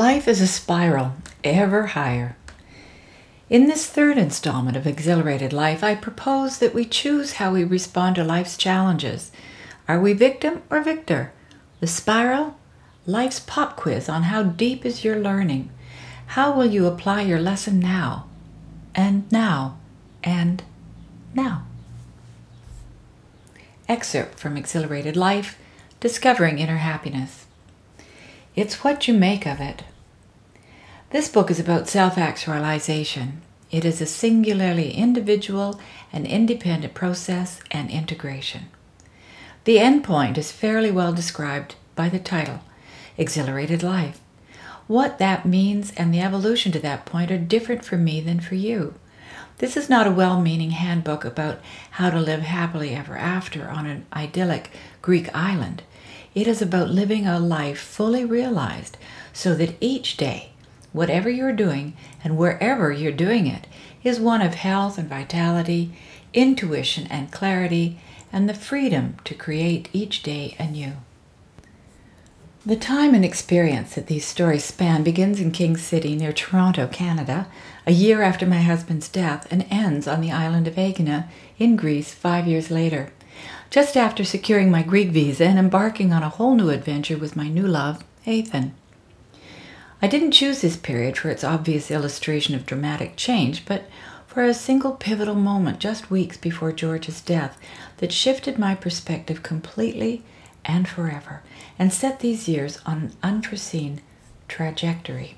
Life is a spiral, ever higher. In this third installment of Exhilarated Life, I propose that we choose how we respond to life's challenges. Are we victim or victor? The spiral? Life's pop quiz on how deep is your learning. How will you apply your lesson now? And now? And now? Excerpt from Exhilarated Life Discovering Inner Happiness. It's what you make of it. This book is about self actualization. It is a singularly individual and independent process and integration. The end point is fairly well described by the title Exhilarated Life. What that means and the evolution to that point are different for me than for you. This is not a well meaning handbook about how to live happily ever after on an idyllic Greek island. It is about living a life fully realized so that each day, whatever you're doing and wherever you're doing it, is one of health and vitality, intuition and clarity, and the freedom to create each day anew. The time and experience that these stories span begins in King City near Toronto, Canada, a year after my husband's death, and ends on the island of Aegina in Greece five years later. Just after securing my Greek visa and embarking on a whole new adventure with my new love, Ethan. I didn't choose this period for its obvious illustration of dramatic change, but for a single pivotal moment just weeks before George's death that shifted my perspective completely and forever and set these years on an unforeseen trajectory.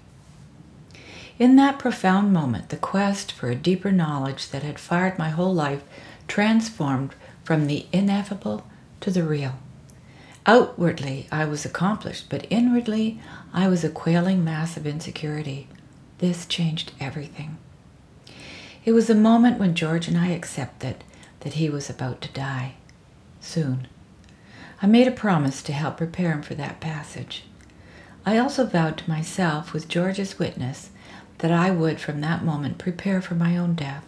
In that profound moment, the quest for a deeper knowledge that had fired my whole life transformed from the ineffable to the real. Outwardly, I was accomplished, but inwardly, I was a quailing mass of insecurity. This changed everything. It was a moment when George and I accepted that he was about to die. Soon. I made a promise to help prepare him for that passage. I also vowed to myself, with George's witness, that I would from that moment prepare for my own death.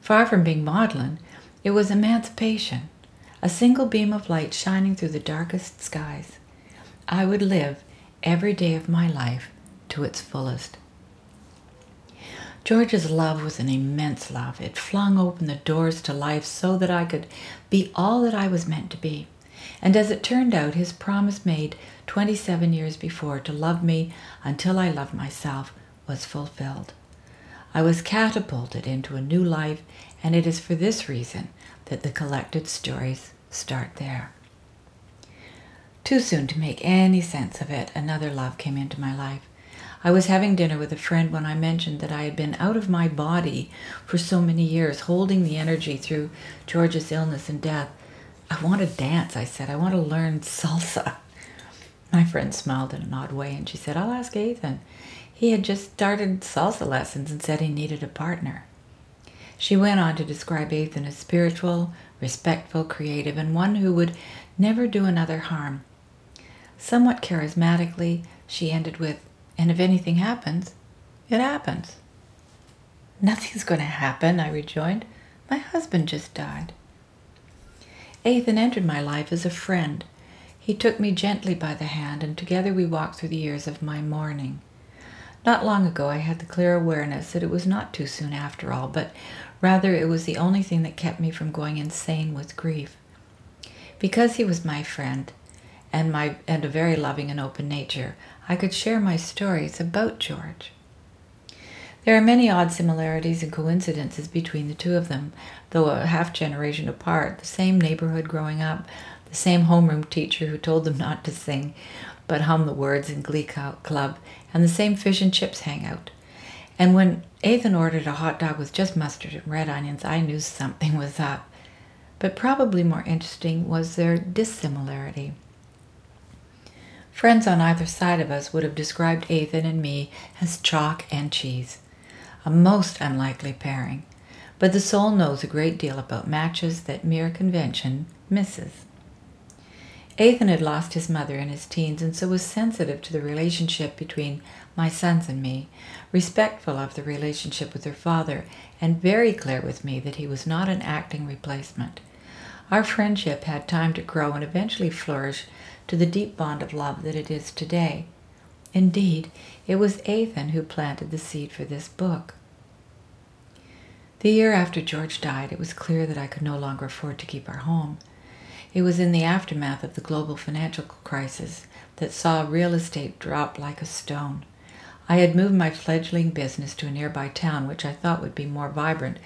Far from being maudlin, it was emancipation, a single beam of light shining through the darkest skies. I would live every day of my life to its fullest. George's love was an immense love. It flung open the doors to life so that I could be all that I was meant to be. And as it turned out, his promise made 27 years before to love me until I loved myself was fulfilled. I was catapulted into a new life, and it is for this reason that the collected stories start there. Too soon to make any sense of it, another love came into my life. I was having dinner with a friend when I mentioned that I had been out of my body for so many years, holding the energy through George's illness and death. I want to dance, I said. I want to learn salsa. My friend smiled in an odd way and she said, I'll ask Ethan. He had just started salsa lessons and said he needed a partner. She went on to describe Ethan as spiritual, respectful, creative, and one who would never do another harm. Somewhat charismatically, she ended with, And if anything happens, it happens. Nothing's going to happen, I rejoined. My husband just died. Ethan entered my life as a friend. He took me gently by the hand, and together we walked through the years of my mourning. Not long ago, I had the clear awareness that it was not too soon after all, but rather it was the only thing that kept me from going insane with grief. Because he was my friend, and my and a very loving and open nature, I could share my stories about George. There are many odd similarities and coincidences between the two of them, though a half generation apart, the same neighborhood growing up, the same homeroom teacher who told them not to sing, but hum the words in Glee Club, and the same fish and chips hangout. And when Ethan ordered a hot dog with just mustard and red onions, I knew something was up. But probably more interesting was their dissimilarity. Friends on either side of us would have described Ethan and me as chalk and cheese a most unlikely pairing, but the soul knows a great deal about matches that mere convention misses. Ethan had lost his mother in his teens and so was sensitive to the relationship between my sons and me, respectful of the relationship with their father, and very clear with me that he was not an acting replacement. Our friendship had time to grow and eventually flourish to the deep bond of love that it is today. Indeed, it was Ethan who planted the seed for this book. The year after George died, it was clear that I could no longer afford to keep our home. It was in the aftermath of the global financial crisis that saw real estate drop like a stone. I had moved my fledgling business to a nearby town, which I thought would be more vibrant,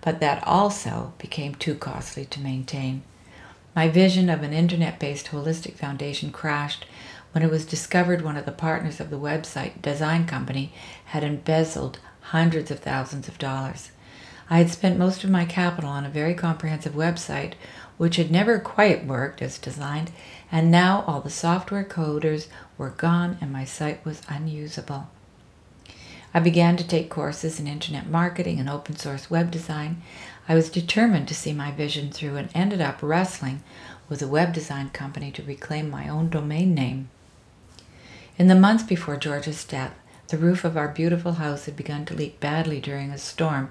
but that also became too costly to maintain. My vision of an internet based holistic foundation crashed when it was discovered one of the partners of the website design company had embezzled hundreds of thousands of dollars. I had spent most of my capital on a very comprehensive website which had never quite worked as designed, and now all the software coders were gone and my site was unusable. I began to take courses in internet marketing and open source web design. I was determined to see my vision through and ended up wrestling with a web design company to reclaim my own domain name. In the months before George's death, the roof of our beautiful house had begun to leak badly during a storm,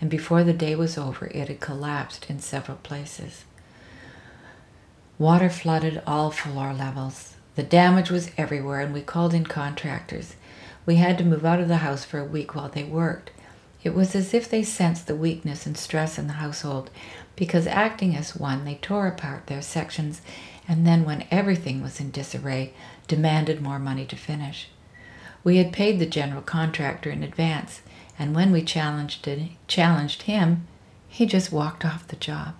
and before the day was over, it had collapsed in several places. Water flooded all floor levels. The damage was everywhere, and we called in contractors. We had to move out of the house for a week while they worked. It was as if they sensed the weakness and stress in the household, because acting as one, they tore apart their sections and then, when everything was in disarray, demanded more money to finish. We had paid the general contractor in advance, and when we challenged, it, challenged him, he just walked off the job.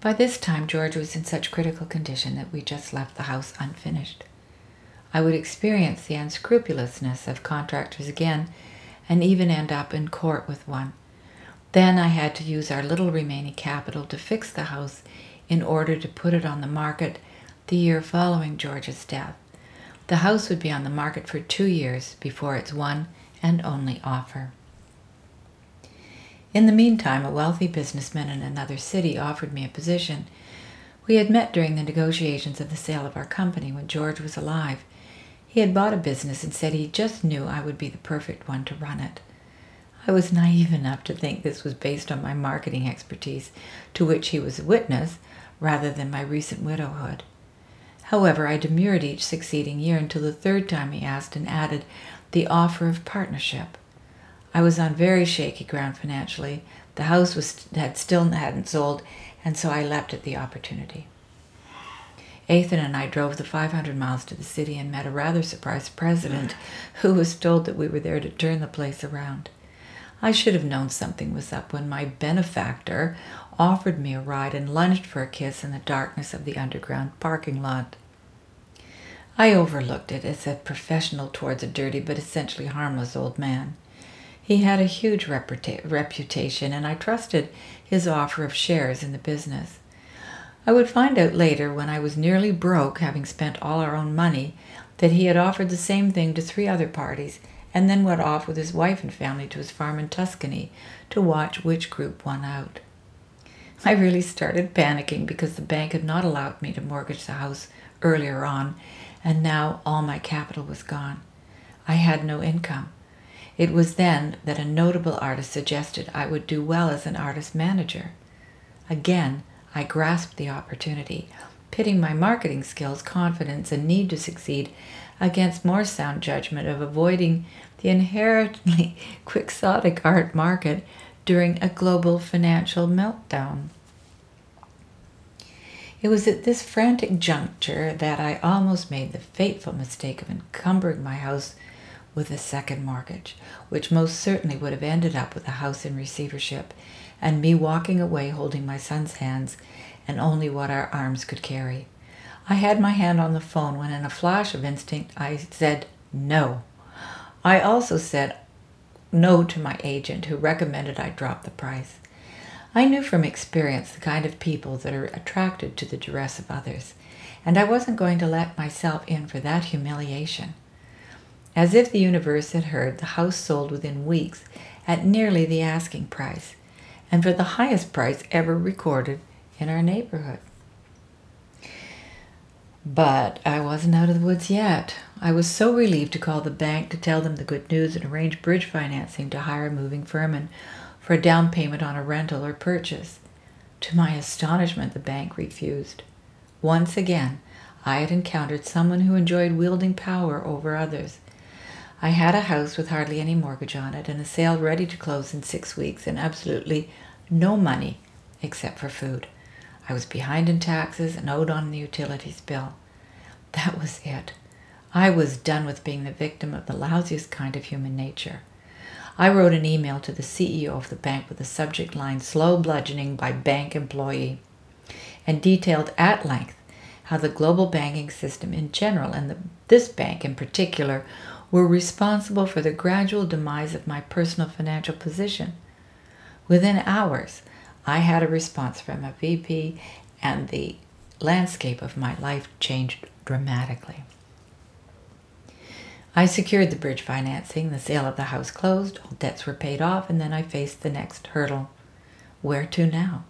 By this time, George was in such critical condition that we just left the house unfinished. I would experience the unscrupulousness of contractors again and even end up in court with one. Then I had to use our little remaining capital to fix the house in order to put it on the market the year following George's death. The house would be on the market for two years before its one and only offer. In the meantime, a wealthy businessman in another city offered me a position. We had met during the negotiations of the sale of our company when George was alive, he had bought a business and said he just knew I would be the perfect one to run it. I was naive enough to think this was based on my marketing expertise, to which he was a witness, rather than my recent widowhood. However, I demurred each succeeding year until the third time he asked and added the offer of partnership. I was on very shaky ground financially. The house was had still hadn't sold, and so I leapt at the opportunity. Ethan and I drove the 500 miles to the city and met a rather surprised president who was told that we were there to turn the place around. I should have known something was up when my benefactor offered me a ride and lunged for a kiss in the darkness of the underground parking lot. I overlooked it as a professional towards a dirty but essentially harmless old man. He had a huge reputa- reputation, and I trusted his offer of shares in the business. I would find out later, when I was nearly broke, having spent all our own money, that he had offered the same thing to three other parties, and then went off with his wife and family to his farm in Tuscany to watch which group won out. I really started panicking because the bank had not allowed me to mortgage the house earlier on, and now all my capital was gone. I had no income. It was then that a notable artist suggested I would do well as an artist manager. Again, I grasped the opportunity, pitting my marketing skills, confidence, and need to succeed against more sound judgment of avoiding the inherently quixotic art market during a global financial meltdown. It was at this frantic juncture that I almost made the fateful mistake of encumbering my house with a second mortgage, which most certainly would have ended up with a house in receivership and me walking away holding my son's hands and only what our arms could carry. I had my hand on the phone when, in a flash of instinct, I said no. I also said no to my agent, who recommended I drop the price. I knew from experience the kind of people that are attracted to the duress of others, and I wasn't going to let myself in for that humiliation. As if the universe had heard, the house sold within weeks at nearly the asking price, and for the highest price ever recorded in our neighborhood. But I wasn't out of the woods yet. I was so relieved to call the bank to tell them the good news and arrange bridge financing to hire a moving firm for a down payment on a rental or purchase. To my astonishment, the bank refused. Once again, I had encountered someone who enjoyed wielding power over others. I had a house with hardly any mortgage on it and a sale ready to close in six weeks and absolutely no money except for food. I was behind in taxes and owed on the utilities bill. That was it. I was done with being the victim of the lousiest kind of human nature. I wrote an email to the CEO of the bank with the subject line Slow Bludgeoning by Bank Employee and detailed at length how the global banking system in general and the, this bank in particular were responsible for the gradual demise of my personal financial position. Within hours, I had a response from a VP, and the landscape of my life changed dramatically. I secured the bridge financing, the sale of the house closed, all debts were paid off, and then I faced the next hurdle. Where to now?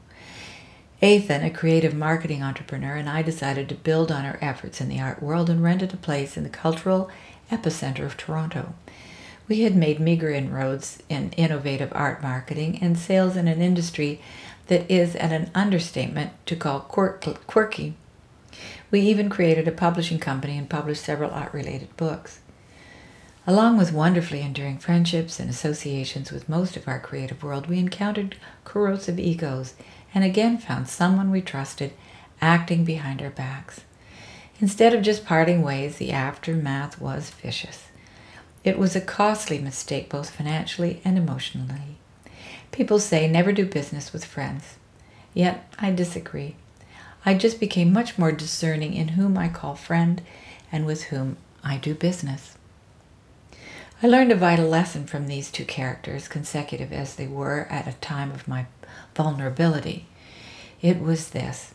Ethan, a creative marketing entrepreneur, and I decided to build on our efforts in the art world and rented a place in the cultural epicenter of Toronto. We had made meager inroads in innovative art marketing and sales in an industry that is at an understatement to call quirky. We even created a publishing company and published several art related books. Along with wonderfully enduring friendships and associations with most of our creative world, we encountered corrosive egos and again found someone we trusted acting behind our backs. Instead of just parting ways, the aftermath was vicious. It was a costly mistake, both financially and emotionally. People say never do business with friends. Yet I disagree. I just became much more discerning in whom I call friend and with whom I do business. I learned a vital lesson from these two characters, consecutive as they were at a time of my vulnerability. It was this.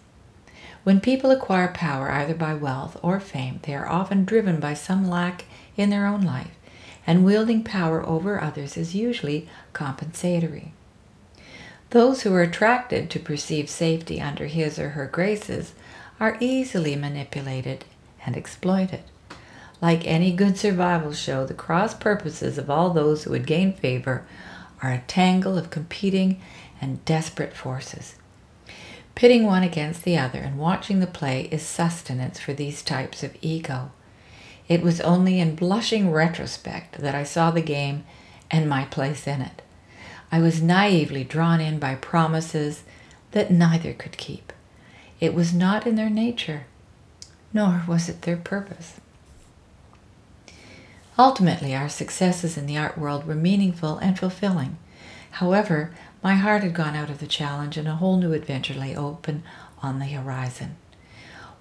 When people acquire power either by wealth or fame, they are often driven by some lack in their own life, and wielding power over others is usually compensatory. Those who are attracted to perceived safety under his or her graces are easily manipulated and exploited. Like any good survival show, the cross purposes of all those who would gain favor are a tangle of competing and desperate forces. Pitting one against the other and watching the play is sustenance for these types of ego. It was only in blushing retrospect that I saw the game and my place in it. I was naively drawn in by promises that neither could keep. It was not in their nature, nor was it their purpose. Ultimately, our successes in the art world were meaningful and fulfilling. However, my heart had gone out of the challenge and a whole new adventure lay open on the horizon.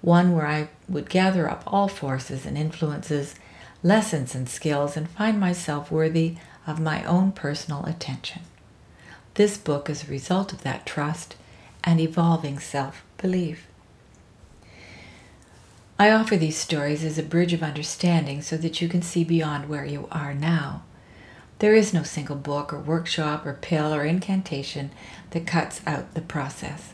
One where I would gather up all forces and influences, lessons and skills, and find myself worthy of my own personal attention. This book is a result of that trust and evolving self belief. I offer these stories as a bridge of understanding so that you can see beyond where you are now. There is no single book or workshop or pill or incantation that cuts out the process.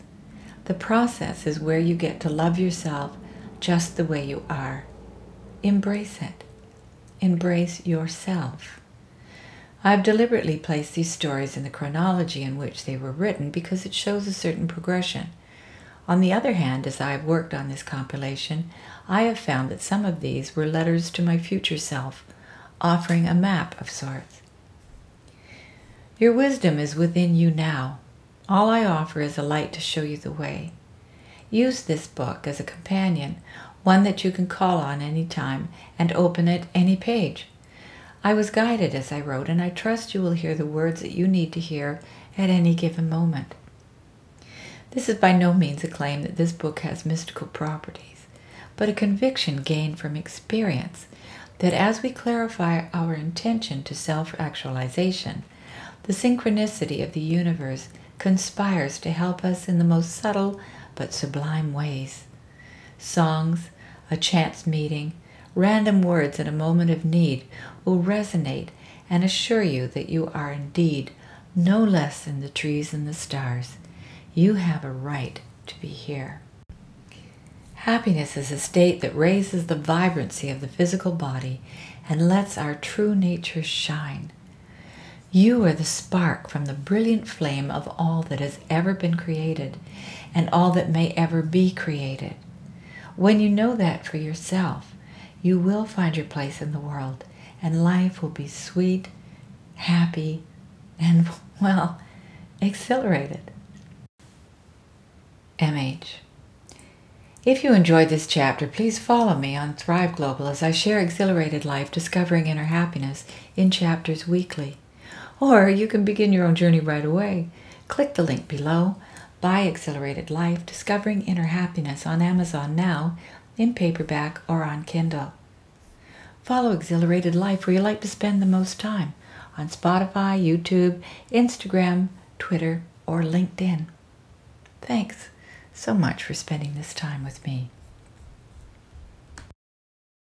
The process is where you get to love yourself just the way you are. Embrace it. Embrace yourself. I've deliberately placed these stories in the chronology in which they were written because it shows a certain progression. On the other hand, as I have worked on this compilation, I have found that some of these were letters to my future self, offering a map of sorts. Your wisdom is within you now. All I offer is a light to show you the way. Use this book as a companion, one that you can call on any time and open at any page. I was guided as I wrote, and I trust you will hear the words that you need to hear at any given moment. This is by no means a claim that this book has mystical properties, but a conviction gained from experience that as we clarify our intention to self actualization, the synchronicity of the universe conspires to help us in the most subtle but sublime ways. Songs, a chance meeting, random words in a moment of need will resonate and assure you that you are indeed no less than the trees and the stars. You have a right to be here. Happiness is a state that raises the vibrancy of the physical body and lets our true nature shine. You are the spark from the brilliant flame of all that has ever been created and all that may ever be created. When you know that for yourself, you will find your place in the world and life will be sweet, happy, and, well, exhilarated. MH. If you enjoyed this chapter, please follow me on Thrive Global as I share Exhilarated Life Discovering Inner Happiness in chapters weekly. Or you can begin your own journey right away. Click the link below. Buy Exhilarated Life Discovering Inner Happiness on Amazon now, in paperback or on Kindle. Follow Exhilarated Life where you like to spend the most time on Spotify, YouTube, Instagram, Twitter, or LinkedIn. Thanks so much for spending this time with me.